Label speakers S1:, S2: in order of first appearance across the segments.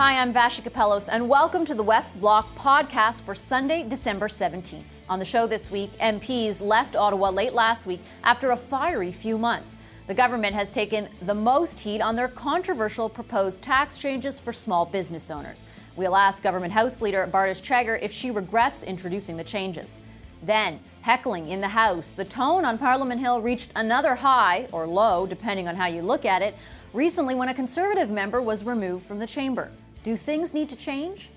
S1: Hi, I'm Vassy Kapelos, and welcome to the West Block podcast for Sunday, December 17th. On the show this week, MPs left Ottawa late last week after a fiery few months. The government has taken the most heat on their controversial proposed tax changes for small business owners. We'll ask Government House Leader Bardish Chagger if she regrets introducing the changes. Then, heckling in the House. The tone on Parliament Hill reached another high, or low, depending on how you look at it, recently when a Conservative member was removed from the chamber. Do things need to change?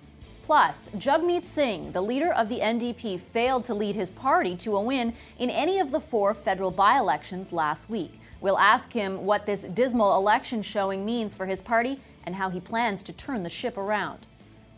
S1: Plus, Jagmeet Singh, the leader of the NDP, failed to lead his party to a win in any of the four federal by elections last week. We'll ask him what this dismal election showing means for his party and how he plans to turn the ship around.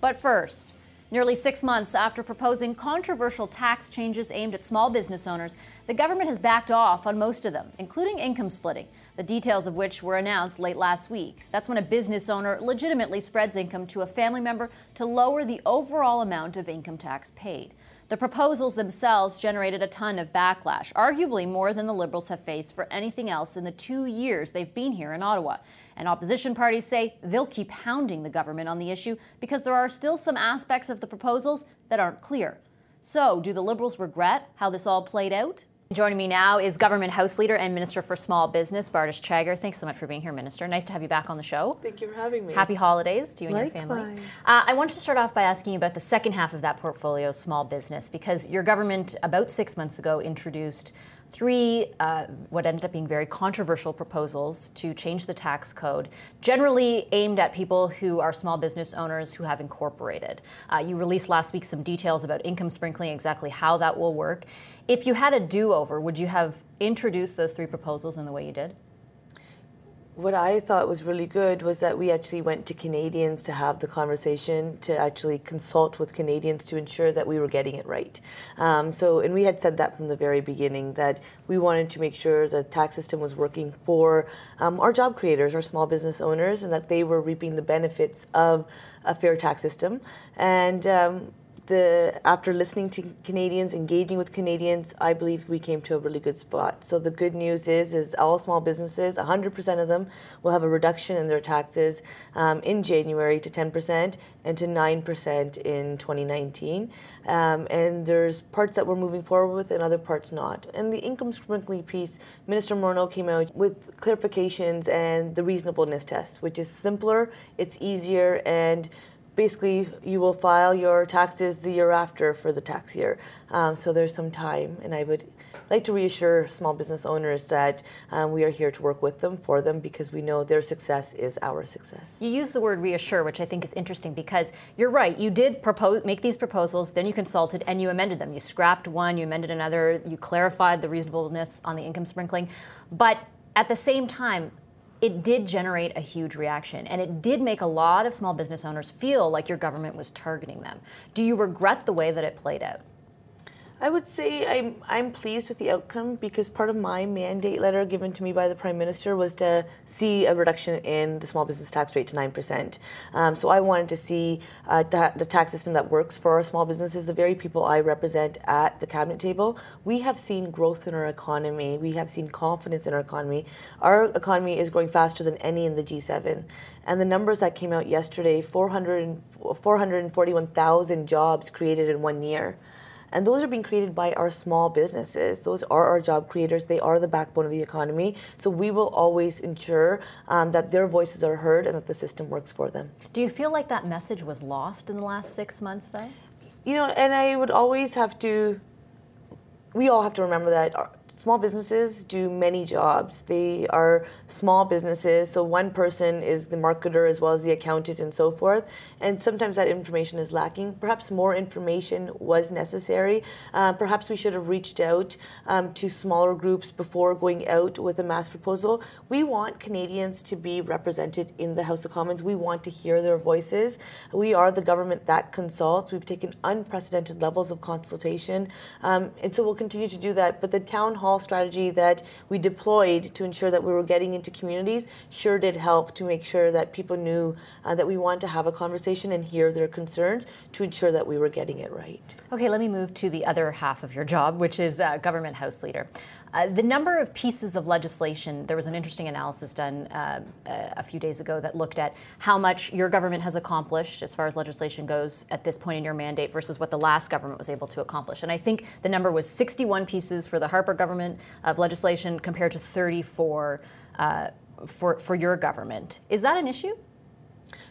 S1: But first, nearly six months after proposing controversial tax changes aimed at small business owners, the government has backed off on most of them, including income splitting, the details of which were announced late last week. That's when a business owner legitimately spreads income to a family member to lower the overall amount of income tax paid. The proposals themselves generated a ton of backlash, arguably more than the Liberals have faced for anything else in the two years they've been here in Ottawa. And opposition parties say they'll keep hounding the government on the issue because there are still some aspects of the proposals that aren't clear. So, do the Liberals regret how this all played out? Joining me now is Government House Leader and Minister for Small Business, Bardish Chagger. Thanks so much for being here, Minister. Nice to have you back on the show.
S2: Thank you for having me.
S1: Happy holidays to you and
S2: Likewise.
S1: your family. Uh, I wanted to start off by asking you about the second half of that portfolio, small business, because your government about six months ago introduced three uh, what ended up being very controversial proposals to change the tax code, generally aimed at people who are small business owners who have incorporated. Uh, you released last week some details about income sprinkling, exactly how that will work. If you had a do over, would you have introduced those three proposals in the way you did?
S2: What I thought was really good was that we actually went to Canadians to have the conversation, to actually consult with Canadians to ensure that we were getting it right. Um, so, and we had said that from the very beginning that we wanted to make sure the tax system was working for um, our job creators, our small business owners, and that they were reaping the benefits of a fair tax system. And um, the after listening to Canadians, engaging with Canadians, I believe we came to a really good spot. So the good news is, is all small businesses, 100% of them will have a reduction in their taxes um, in January to 10% and to 9% in 2019. Um, and there's parts that we're moving forward with and other parts not. And the income sprinkling piece, Minister Morneau came out with clarifications and the reasonableness test, which is simpler, it's easier, and basically you will file your taxes the year after for the tax year. Um, so there's some time, and I would like to reassure small business owners that um, we are here to work with them for them because we know their success is our success.
S1: You use the word reassure, which I think is interesting because you're right. You did propose, make these proposals, then you consulted and you amended them. You scrapped one, you amended another, you clarified the reasonableness on the income sprinkling, but at the same time, it did generate a huge reaction and it did make a lot of small business owners feel like your government was targeting them. Do you regret the way that it played out?
S2: I would say I'm I'm pleased with the outcome because part of my mandate letter given to me by the Prime Minister was to see a reduction in the small business tax rate to nine percent. Um, so I wanted to see uh, the, the tax system that works for our small businesses, the very people I represent at the cabinet table. We have seen growth in our economy. We have seen confidence in our economy. Our economy is growing faster than any in the G7. And the numbers that came out yesterday 400, 441,000 jobs created in one year. And those are being created by our small businesses. Those are our job creators. They are the backbone of the economy. So we will always ensure um, that their voices are heard and that the system works for them.
S1: Do you feel like that message was lost in the last six months, though?
S2: You know, and I would always have to, we all have to remember that our, small businesses do many jobs. They are small businesses, so one person is the marketer as well as the accountant and so forth. And sometimes that information is lacking. Perhaps more information was necessary. Uh, perhaps we should have reached out um, to smaller groups before going out with a mass proposal. We want Canadians to be represented in the House of Commons. We want to hear their voices. We are the government that consults. We've taken unprecedented levels of consultation, um, and so we'll continue to do that. But the town hall strategy that we deployed to ensure that we were getting into communities sure did help to make sure that people knew uh, that we want to have a conversation and hear their concerns to ensure that we were getting it right.
S1: Okay, let me move to the other half of your job, which is uh, government house leader. Uh, the number of pieces of legislation, there was an interesting analysis done uh, a few days ago that looked at how much your government has accomplished as far as legislation goes at this point in your mandate versus what the last government was able to accomplish. And I think the number was 61 pieces for the Harper government of legislation compared to 34 uh, for, for your government. Is that an issue?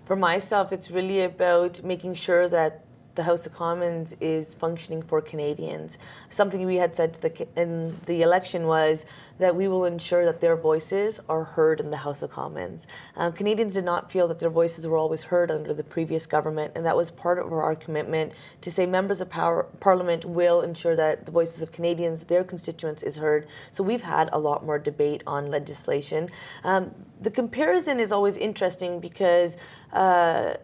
S2: For myself, it's really about making sure that the House of Commons is functioning for Canadians. Something we had said the, in the election was that we will ensure that their voices are heard in the House of Commons. Um, Canadians did not feel that their voices were always heard under the previous government, and that was part of our commitment to say members of power, Parliament will ensure that the voices of Canadians, their constituents, is heard. So we've had a lot more debate on legislation. Um, the comparison is always interesting because. Uh,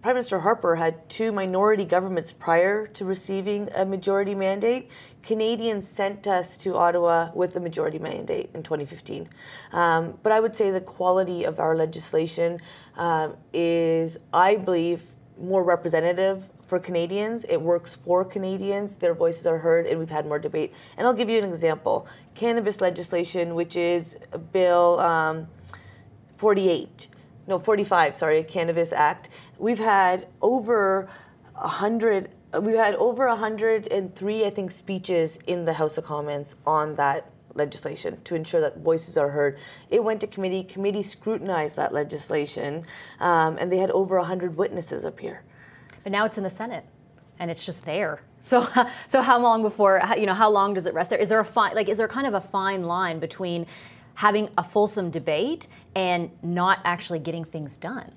S2: Prime Minister Harper had two minority governments prior to receiving a majority mandate. Canadians sent us to Ottawa with a majority mandate in 2015. Um, but I would say the quality of our legislation um, is, I believe, more representative for Canadians. It works for Canadians. Their voices are heard, and we've had more debate. And I'll give you an example cannabis legislation, which is Bill um, 48 no 45 sorry cannabis act we've had over a hundred we've had over 103 i think speeches in the house of commons on that legislation to ensure that voices are heard it went to committee committee scrutinized that legislation um, and they had over 100 witnesses appear
S1: but now it's in the senate and it's just there so, so how long before you know? How long does it rest there? Is there a fine, like, is there kind of a fine line between having a fulsome debate and not actually getting things done?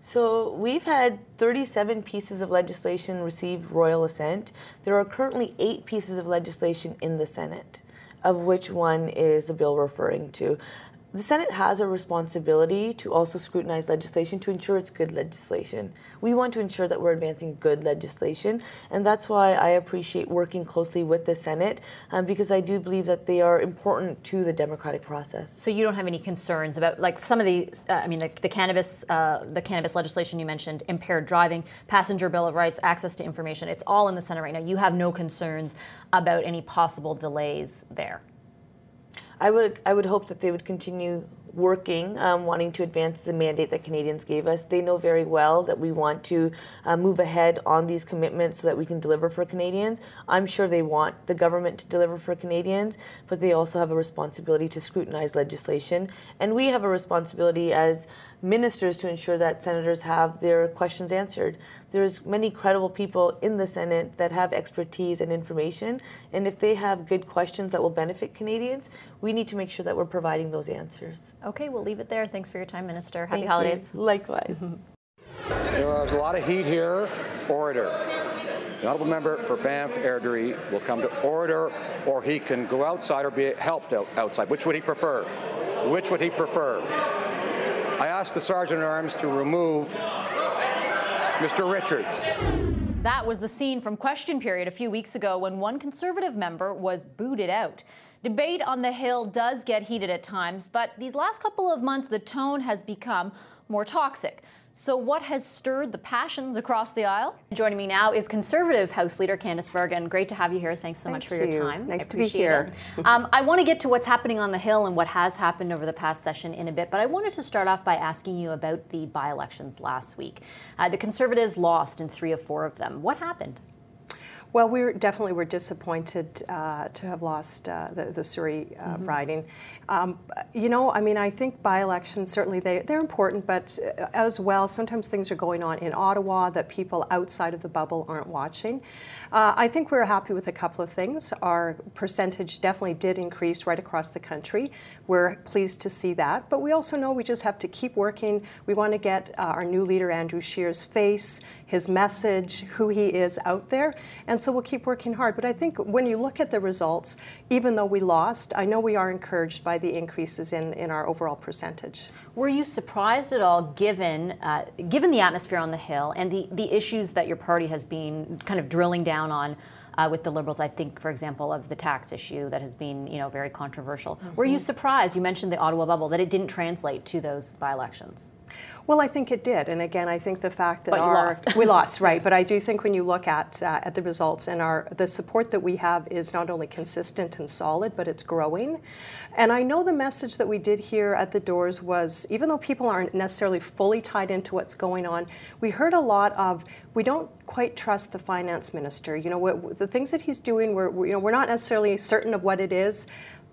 S2: So we've had 37 pieces of legislation receive royal assent. There are currently eight pieces of legislation in the Senate, of which one is a bill referring to. The Senate has a responsibility to also scrutinize legislation to ensure it's good legislation. We want to ensure that we're advancing good legislation, and that's why I appreciate working closely with the Senate um, because I do believe that they are important to the democratic process.
S1: So you don't have any concerns about like some of the, uh, I mean, the, the cannabis, uh, the cannabis legislation you mentioned, impaired driving, passenger bill of rights, access to information. It's all in the Senate right now. You have no concerns about any possible delays there.
S2: I would I would hope that they would continue working, um, wanting to advance the mandate that Canadians gave us. They know very well that we want to uh, move ahead on these commitments so that we can deliver for Canadians. I'm sure they want the government to deliver for Canadians, but they also have a responsibility to scrutinize legislation. And we have a responsibility as ministers to ensure that senators have their questions answered. There's many credible people in the Senate that have expertise and information, and if they have good questions that will benefit Canadians, we need to make sure that we're providing those answers.
S1: Okay, we'll leave it there. Thanks for your time, Minister. Happy
S2: Thank
S1: holidays.
S2: You. Likewise.
S3: was a lot of heat here. Order. The honourable member for Banff Airdrie will come to order, or he can go outside or be helped out outside. Which would he prefer? Which would he prefer? I asked the Sergeant at Arms to remove Mr. Richards.
S1: That was the scene from question period a few weeks ago when one Conservative member was booted out. Debate on the Hill does get heated at times, but these last couple of months, the tone has become more toxic. So, what has stirred the passions across the aisle? Joining me now is Conservative House Leader Candice Bergen. Great to have you here. Thanks so
S4: Thank
S1: much for
S4: you.
S1: your time.
S4: Nice to be here.
S1: um, I want to get to what's happening on the Hill and what has happened over the past session in a bit, but I wanted to start off by asking you about the by elections last week. Uh, the Conservatives lost in three of four of them. What happened?
S4: Well, we definitely were disappointed uh, to have lost uh, the, the, Surrey uh, mm-hmm. riding. Um, you know, I mean, I think by-elections certainly they they're important, but uh, as well, sometimes things are going on in Ottawa that people outside of the bubble aren't watching. Uh, I think we're happy with a couple of things. Our percentage definitely did increase right across the country. We're pleased to see that, but we also know we just have to keep working. We want to get uh, our new leader Andrew Scheer's face, his message, who he is out there, and so we'll keep working hard. But I think when you look at the results, even though we lost, I know we are encouraged by the increases in, in our overall percentage.
S1: Were you surprised at all, given uh, given the atmosphere on the Hill and the, the issues that your party has been kind of drilling down on uh, with the Liberals? I think, for example, of the tax issue that has been you know very controversial. Mm-hmm. Were you surprised? You mentioned the Ottawa bubble that it didn't translate to those by-elections.
S4: Well, I think it did, and again, I think the fact that our
S1: lost.
S4: we lost, right? But I do think when you look at uh, at the results and our the support that we have is not only consistent and solid, but it's growing. And I know the message that we did hear at the doors was, even though people aren't necessarily fully tied into what's going on, we heard a lot of we don't quite trust the finance minister. You know, what, the things that he's doing, we're, we, you know, we're not necessarily certain of what it is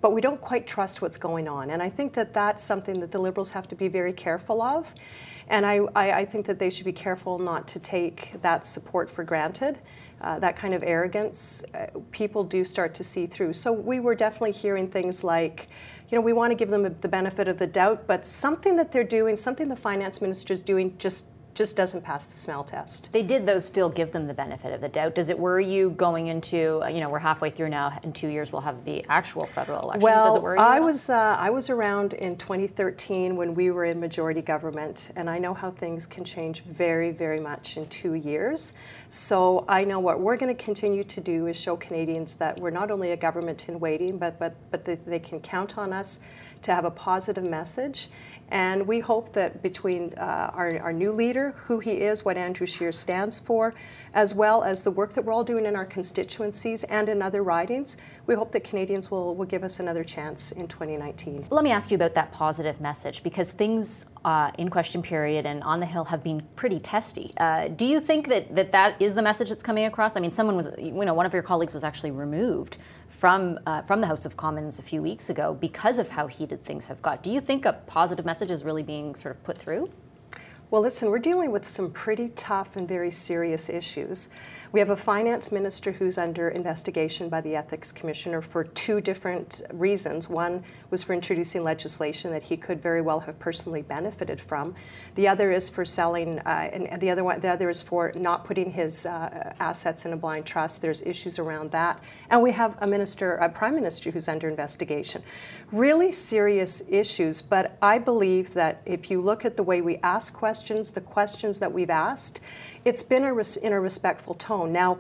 S4: but we don't quite trust what's going on. And I think that that's something that the Liberals have to be very careful of. And I, I, I think that they should be careful not to take that support for granted. Uh, that kind of arrogance, uh, people do start to see through. So we were definitely hearing things like, you know, we want to give them the benefit of the doubt, but something that they're doing, something the finance minister is doing, just just doesn't pass the smell test.
S1: They did, though, still give them the benefit of the doubt. Does it worry you going into, you know, we're halfway through now. In two years, we'll have the actual federal election.
S4: Well,
S1: Does it worry you?
S4: I was uh, I was around in 2013 when we were in majority government, and I know how things can change very, very much in two years. So I know what we're going to continue to do is show Canadians that we're not only a government in waiting, but but but that they can count on us to have a positive message. And we hope that between uh, our, our, new leader, who he is, what Andrew Scheer stands for, as well as the work that we're all doing in our constituencies and in other ridings, we hope that Canadians will, will give us another chance in 2019.
S1: Let me ask you about that positive message because things uh, in question period and on the Hill have been pretty testy. Uh, do you think that, that that is the message that's coming across? I mean, someone was, you know, one of your colleagues was actually removed from uh, from the House of Commons a few weeks ago because of how heated things have got. Do you think a positive message is really being sort of put through?
S4: Well, listen, we're dealing with some pretty tough and very serious issues. We have a finance minister who's under investigation by the Ethics Commissioner for two different reasons. One was for introducing legislation that he could very well have personally benefited from. The other is for selling, uh, and the other one, the other is for not putting his uh, assets in a blind trust. There's issues around that, and we have a minister, a prime minister, who's under investigation. Really serious issues. But I believe that if you look at the way we ask questions, the questions that we've asked, it's been a res- in a respectful tone. Now,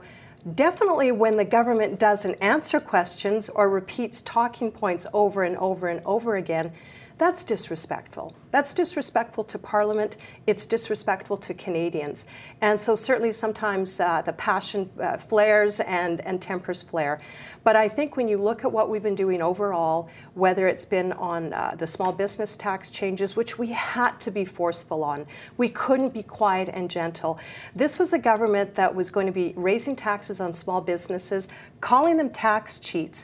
S4: definitely when the government doesn't answer questions or repeats talking points over and over and over again, that's disrespectful. That's disrespectful to Parliament. It's disrespectful to Canadians. And so, certainly, sometimes uh, the passion uh, flares and, and tempers flare. But I think when you look at what we've been doing overall, whether it's been on uh, the small business tax changes, which we had to be forceful on, we couldn't be quiet and gentle. This was a government that was going to be raising taxes on small businesses, calling them tax cheats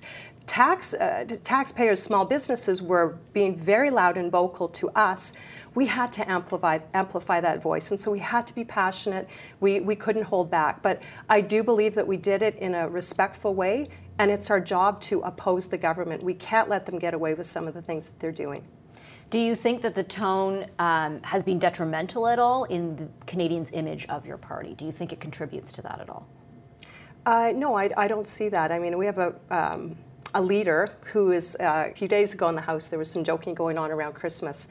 S4: tax, uh, taxpayers, small businesses were being very loud and vocal to us, we had to amplify, amplify that voice. And so we had to be passionate. We, we couldn't hold back. But I do believe that we did it in a respectful way, and it's our job to oppose the government. We can't let them get away with some of the things that they're doing.
S1: Do you think that the tone um, has been detrimental at all in the Canadians' image of your party? Do you think it contributes to that at all?
S4: Uh, no, I, I, don't see that. I mean, we have a um, a leader who is uh, a few days ago in the house there was some joking going on around christmas.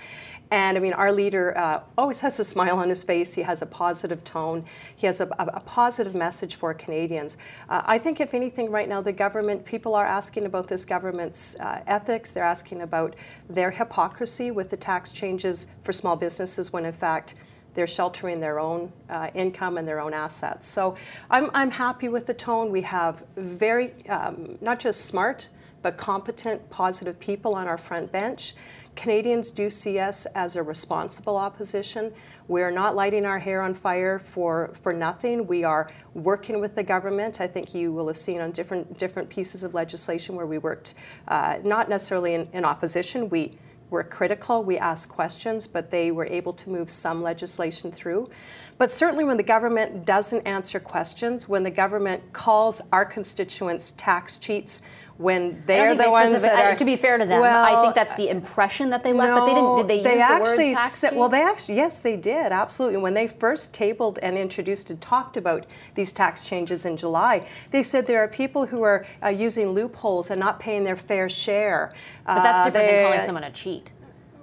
S4: And i mean our leader uh, always has a smile on his face. He has a positive tone. He has a, a, a positive message for canadians. Uh, i think if anything right now the government people are asking about this government's uh, ethics. They're asking about their hypocrisy with the tax changes for small businesses when in fact they're sheltering their own uh, income and their own assets. So I'm, I'm happy with the tone. We have very, um, not just smart, but competent, positive people on our front bench. Canadians do see us as a responsible opposition. We're not lighting our hair on fire for, for nothing. We are working with the government. I think you will have seen on different different pieces of legislation where we worked uh, not necessarily in, in opposition. We were critical. We asked questions, but they were able to move some legislation through. But certainly, when the government doesn't answer questions, when the government calls our constituents tax cheats, when they're the ones that are,
S1: to be fair to them, well, I think that's the impression that they left.
S4: No,
S1: but they didn't. Did they,
S4: they
S1: use
S4: actually
S1: the word tax
S4: said, Well, they actually yes, they did absolutely. When they first tabled and introduced and talked about these tax changes in July, they said there are people who are uh, using loopholes and not paying their fair share.
S1: But that's uh, different they, than calling someone a cheat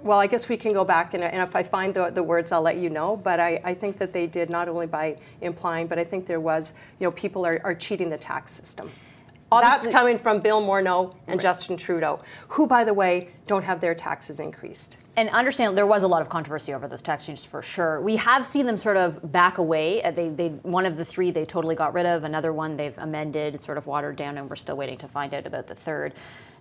S4: well, I guess we can go back and, and if I find the, the, words, I'll let you know. But I, I, think that they did not only by implying, but I think there was, you know, people are, are cheating the tax system. Obviously, That's coming from Bill Morneau and right. Justin Trudeau, who, by the way, don't have their taxes increased.
S1: And understand there was a lot of controversy over those tax changes for sure. We have seen them sort of back away. Uh, they, they, one of the three they totally got rid of. Another one they've amended, sort of watered down, and we're still waiting to find out about the third.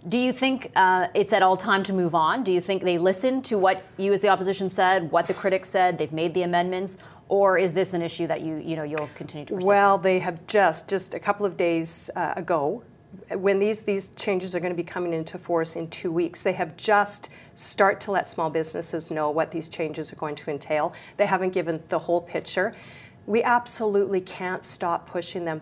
S1: Do you think uh, it's at all time to move on? Do you think they listened to what you, as the opposition, said, what the critics said? They've made the amendments, or is this an issue that you, you know, you'll continue to?
S4: Well, they have just just a couple of days uh, ago, when these these changes are going to be coming into force in two weeks. They have just start to let small businesses know what these changes are going to entail. They haven't given the whole picture we absolutely can't stop pushing them.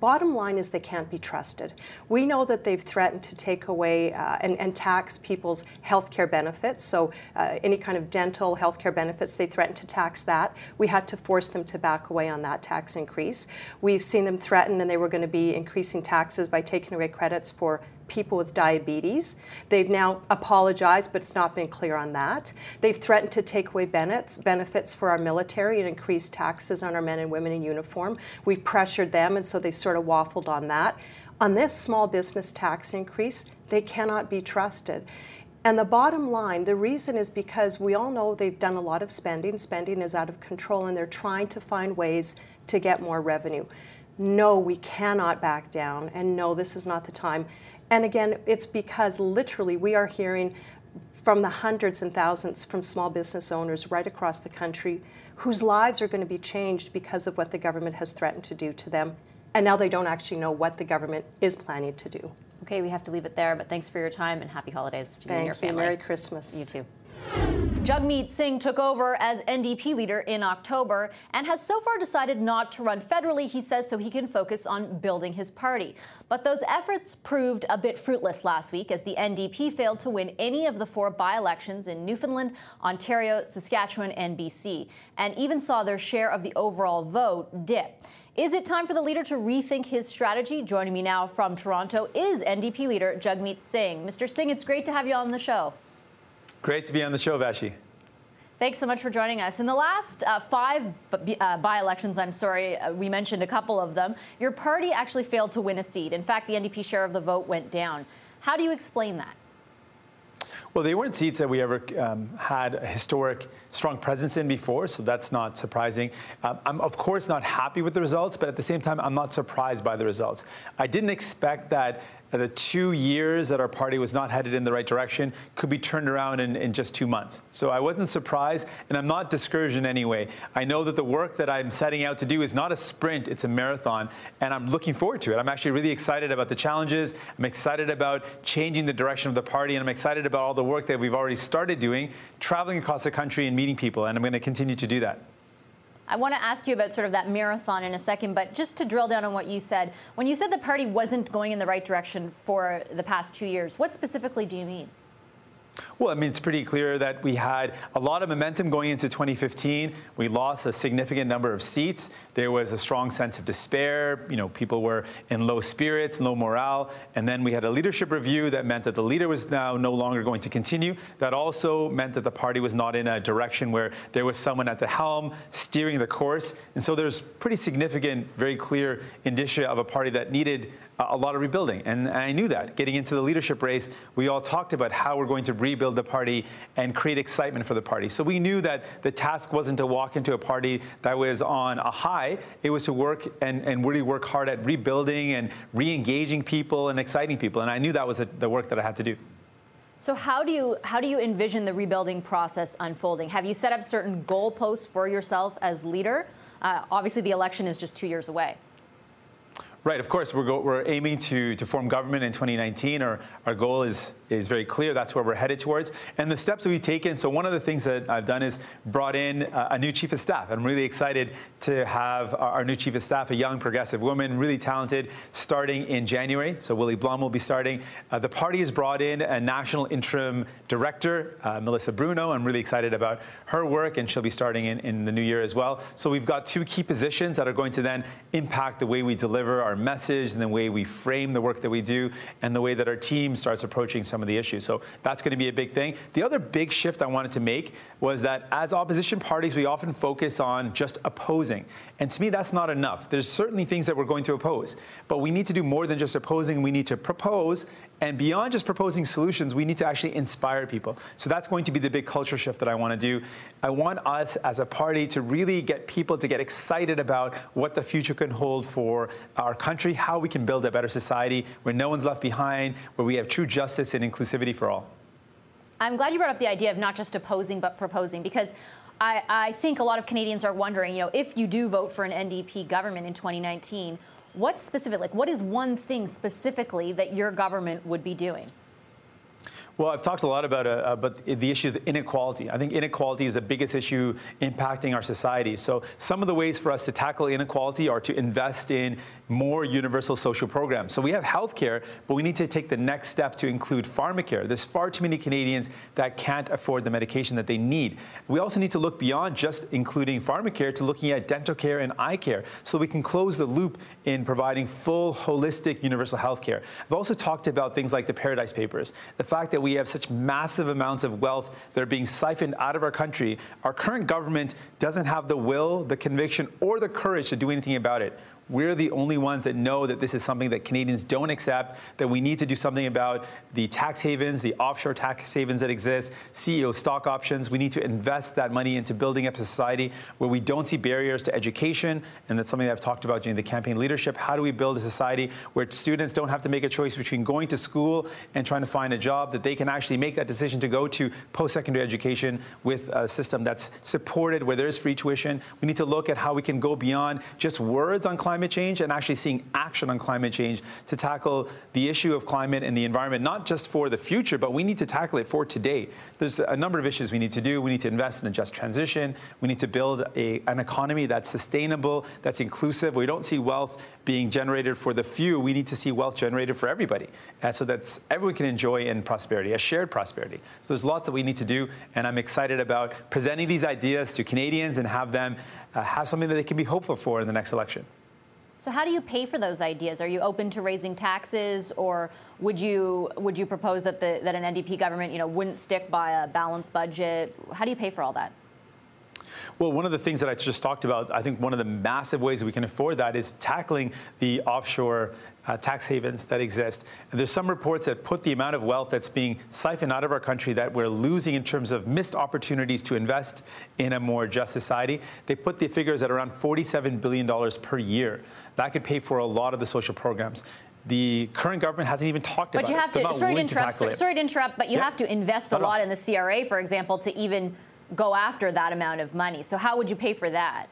S4: Bottom line is they can't be trusted. We know that they've threatened to take away uh, and, and, tax people's health care benefits. So, uh, any kind of dental health care benefits, they threatened to tax that. We had to force them to back away on that tax increase. We've seen them threaten, and they were going to be increasing taxes by taking away credits for people with diabetes. They've now apologized, but it's not been clear on that. They've threatened to take away benefits, benefits for our military and increase taxes on our men and women in uniform. We've pressured them, and so they sort of waffled on that. On this small business tax increase, they cannot be trusted. And the bottom line, the reason is because we all know they've done a lot of spending. Spending is out of control, and they're trying to find ways to get more revenue. No, we cannot back down, and no, this is not the time. And again, it's because literally we are hearing from the hundreds and thousands from small business owners right across the country whose lives are going to be changed because of what the government has threatened to do to them. And now they don't actually know what the government is planning to do.
S1: Okay, we have to leave it there, but thanks for your time and happy holidays to
S4: Thank you
S1: and your family.
S4: You. Merry Christmas.
S1: You too. Jagmeet Singh took over as NDP leader in October and has so far decided not to run federally, he says, so he can focus on building his party. But those efforts proved a bit fruitless last week as the NDP failed to win any of the four by elections in Newfoundland, Ontario, Saskatchewan, and BC, and even saw their share of the overall vote dip. Is it time for the leader to rethink his strategy? Joining me now from Toronto is NDP leader Jagmeet Singh. Mr. Singh, it's great to have you on the show.
S5: Great to be on the show, Vassy.
S1: Thanks so much for joining us. In the last uh, five uh, by elections, I'm sorry, uh, we mentioned a couple of them, your party actually failed to win a seat. In fact, the NDP share of the vote went down. How do you explain that?
S5: Well, they weren't seats that we ever um, had a historic, strong presence in before, so that's not surprising. Um, I'm, of course, not happy with the results, but at the same time, I'm not surprised by the results. I didn't expect that the two years that our party was not headed in the right direction could be turned around in, in just two months. So I wasn't surprised, and I'm not discouraged in any way. I know that the work that I'm setting out to do is not a sprint, it's a marathon, and I'm looking forward to it. I'm actually really excited about the challenges. I'm excited about changing the direction of the party, and I'm excited about all the work that we've already started doing, traveling across the country and meeting people, and I'm going to continue to do that.
S1: I want to ask you about sort of that marathon in a second, but just to drill down on what you said, when you said the party wasn't going in the right direction for the past two years, what specifically do you mean?
S5: Well, I mean, it's pretty clear that we had a lot of momentum going into 2015. We lost a significant number of seats. There was a strong sense of despair. You know, people were in low spirits, low morale. And then we had a leadership review that meant that the leader was now no longer going to continue. That also meant that the party was not in a direction where there was someone at the helm steering the course. And so there's pretty significant, very clear indicia of a party that needed a lot of rebuilding. And I knew that. Getting into the leadership race, we all talked about how we're going to rebuild the party and create excitement for the party. So we knew that the task wasn't to walk into a party that was on a high, it was to work and, and really work hard at rebuilding and re engaging people and exciting people. And I knew that was the work that I had to do.
S1: So how do you how do you envision the rebuilding process unfolding? Have you set up certain goalposts for yourself as leader? Uh, obviously, the election is just two years away.
S5: Right, of course, we're, go, we're aiming to, to form government in 2019. Our, our goal is, is very clear. That's where we're headed towards. And the steps that we've taken, so one of the things that I've done is brought in a, a new chief of staff. I'm really excited to have our, our, new chief of staff, a young progressive woman, really talented, starting in January. So Willy Blomme will be starting. Uh, the party has brought in a national interim director, uh, Melissa Bruno. I'm really excited about her work, and she'll be starting in, in the new year as well. So we've got two key positions that are going to then impact the way we deliver our our message, and the way we frame the work that we do, and the way that our team starts approaching some of the issues. So that's going to be a big thing. The other big shift I wanted to make was that as opposition parties, we often focus on just opposing. And to me, that's not enough. There's certainly things that we're going to oppose, but we need to do more than just opposing. We need to propose, and beyond just proposing solutions, we need to actually inspire people. So that's going to be the big culture shift that I want to do. I want us as a party to really get people to get excited about what the future can hold for our country, how we can build a better society where no one's left behind, where we have true justice and inclusivity for all.
S1: I'm glad you brought up the idea of not just opposing but proposing because I, I, think a lot of Canadians are wondering, you know, if you do vote for an NDP government in 2019, what specific, like, what is one thing specifically that your government would be doing?
S5: Well, I've talked a lot about, uh, about the issue of inequality. I think inequality is the biggest issue impacting our society. So, some of the ways for us to tackle inequality are to invest in more universal social programs. So, we have healthcare, but we need to take the next step to include pharmacare. There's far too many Canadians that can't afford the medication that they need. We also need to look beyond just including pharmacare to looking at dental care and eye care so we can close the loop in providing full, holistic, universal healthcare. I've also talked about things like the Paradise Papers, the fact that we have such massive amounts of wealth that are being siphoned out of our country. Our current government doesn't have the will, the conviction, or the courage to do anything about it. We're the only ones that know that this is something that Canadians don't accept, that we need to do something about the tax havens, the offshore tax havens that exist, CEO stock options. We need to invest that money into building up a society where we don't see barriers to education. And that's something that I've talked about during the campaign leadership. How do we build a society where students don't have to make a choice between going to school and trying to find a job, that they can actually make that decision to go to post secondary education with a system that's supported, where there's free tuition? We need to look at how we can go beyond just words on climate climate change and actually seeing action on climate change to tackle the issue of climate and the environment, not just for the future, but we need to tackle it for today. There's a number of issues we need to do. We need to invest in a just transition. We need to build a, an economy that's sustainable, that's inclusive. We don't see wealth being generated for the few. We need to see wealth generated for everybody, and so that everyone can enjoy in prosperity, a shared prosperity. So there's lots that we need to do, and I'm excited about presenting these ideas to Canadians and have them uh, have something that they can be hopeful for in the next election.
S1: So how do you pay for those ideas? Are you open to raising taxes, or would you would you propose that the that an NDP government you know wouldn't stick by a balanced budget? How do you pay for all that?
S5: Well, one of the things that I just talked about, I think one of the massive ways we can afford that is tackling the offshore uh, tax havens that exist. And there's some reports that put the amount of wealth that's being siphoned out of our country that we're losing in terms of missed opportunities to invest in a more just society. They put the figures at around $47 billion per year. That could pay for a lot of the social programs. The current government hasn't even talked
S1: but
S5: about
S1: you have
S5: it.
S1: To, sorry, to interrupt, sorry, sorry, to interrupt, but you have to invest a lot in the CRA, for example, to even go after that amount of money. So how would you pay for that?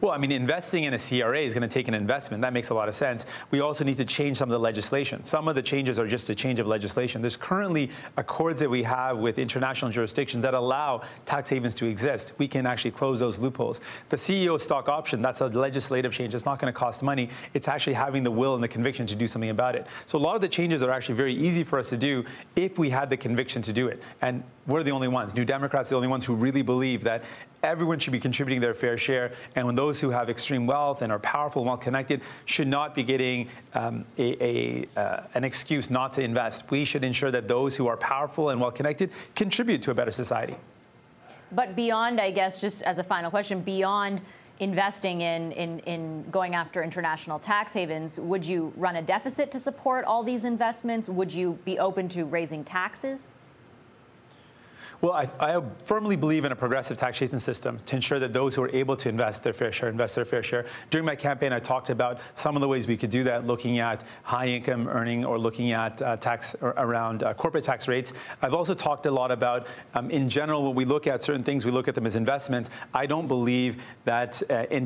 S5: Well, I mean, investing in a CRA is going to take an investment. That makes a lot of sense. We also need to change some of the legislation. Some of the changes are just a change of legislation. There's currently accords that we have with international jurisdictions that allow tax havens to exist. We can actually close those loopholes. The CEO stock option, that's a legislative change. It's not going to cost money. It's actually having the will and the conviction to do something about it. So a lot of the changes are actually very easy for us to do if we had the conviction to do it. And we're the only ones. New Democrats are the only ones who really believe that everyone should be contributing their fair share. And when those who have extreme wealth and are powerful and well connected should not be getting um, a, a, uh, an excuse not to invest. We should ensure that those who are powerful and well connected contribute to a better society.
S1: But beyond, I guess, just as a final question, beyond investing in, in, in going after international tax havens, would you run a deficit to support all these investments? Would you be open to raising taxes?
S5: Well, I, I, firmly believe in a progressive taxation system to ensure that those who are able to invest their fair share invest their fair share. During my campaign, I talked about some of the ways we could do that, looking at high income earning or looking at uh, tax around uh, corporate tax rates. I've also talked a lot about, um, in general, when we look at certain things, we look at them as investments. I don't believe that uh, in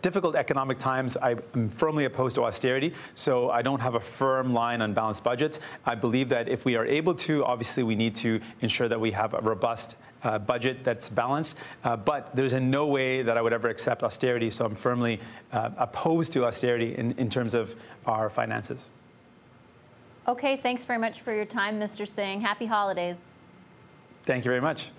S5: difficult economic times, I'm firmly opposed to austerity, so I don't have a firm line on balanced budgets. I believe that if we are able to, obviously, we need to ensure that we have a robust uh, budget that's balanced. Uh, but there's in no way that I would ever accept austerity. So I'm firmly uh, opposed to austerity in, in terms of our finances.
S1: Okay, thanks very much for your time, Mr. Singh. Happy holidays.
S5: Thank you very much.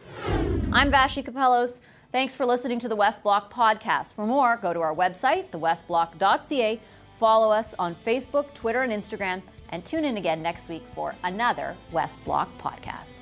S1: I'm Vassy Kapelos. Thanks for listening to the West Block podcast. For more, go to our website, thewestblock.ca Follow us on Facebook, Twitter, and Instagram, and tune in again next week for another West Block podcast.